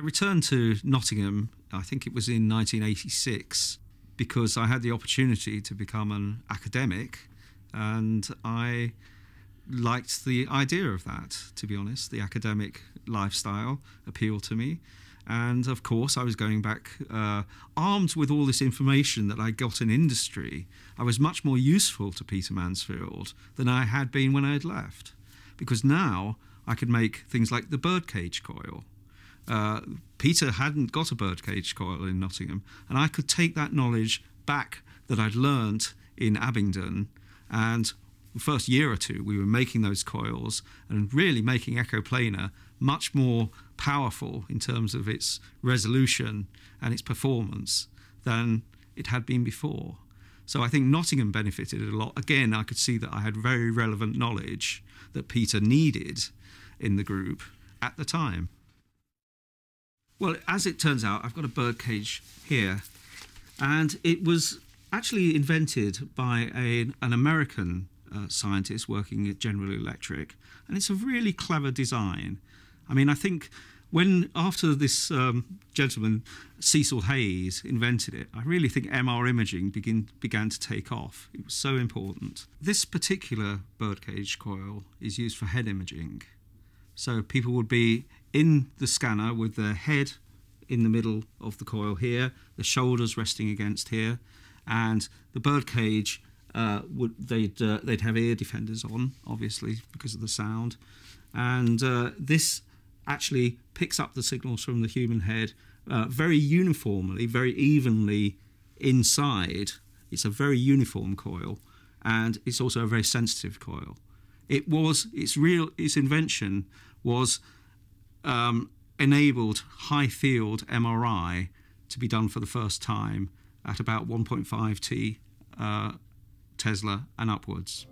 I returned to Nottingham, I think it was in 1986, because I had the opportunity to become an academic and I liked the idea of that, to be honest. The academic lifestyle appealed to me. And of course, I was going back uh, armed with all this information that I got in industry. I was much more useful to Peter Mansfield than I had been when I had left. Because now I could make things like the birdcage coil. Uh, Peter hadn't got a birdcage coil in Nottingham, and I could take that knowledge back that I'd learnt in Abingdon and the first year or two, we were making those coils and really making Echo Echoplanar much more powerful in terms of its resolution and its performance than it had been before. So I think Nottingham benefited a lot. Again, I could see that I had very relevant knowledge that Peter needed in the group at the time. Well, as it turns out, I've got a birdcage here, and it was actually invented by a, an American uh, scientist working at General Electric, and it's a really clever design. I mean, I think when after this um, gentleman Cecil Hayes invented it, I really think MR imaging begin, began to take off. It was so important. This particular birdcage coil is used for head imaging, so people would be in the scanner with their head in the middle of the coil here, the shoulders resting against here, and the birdcage uh, would they'd uh, they'd have ear defenders on, obviously because of the sound, and uh, this actually picks up the signals from the human head uh, very uniformly, very evenly inside. It's a very uniform coil, and it's also a very sensitive coil. It was its real its invention was um, enabled high field MRI to be done for the first time at about 1.5 T uh, Tesla and upwards.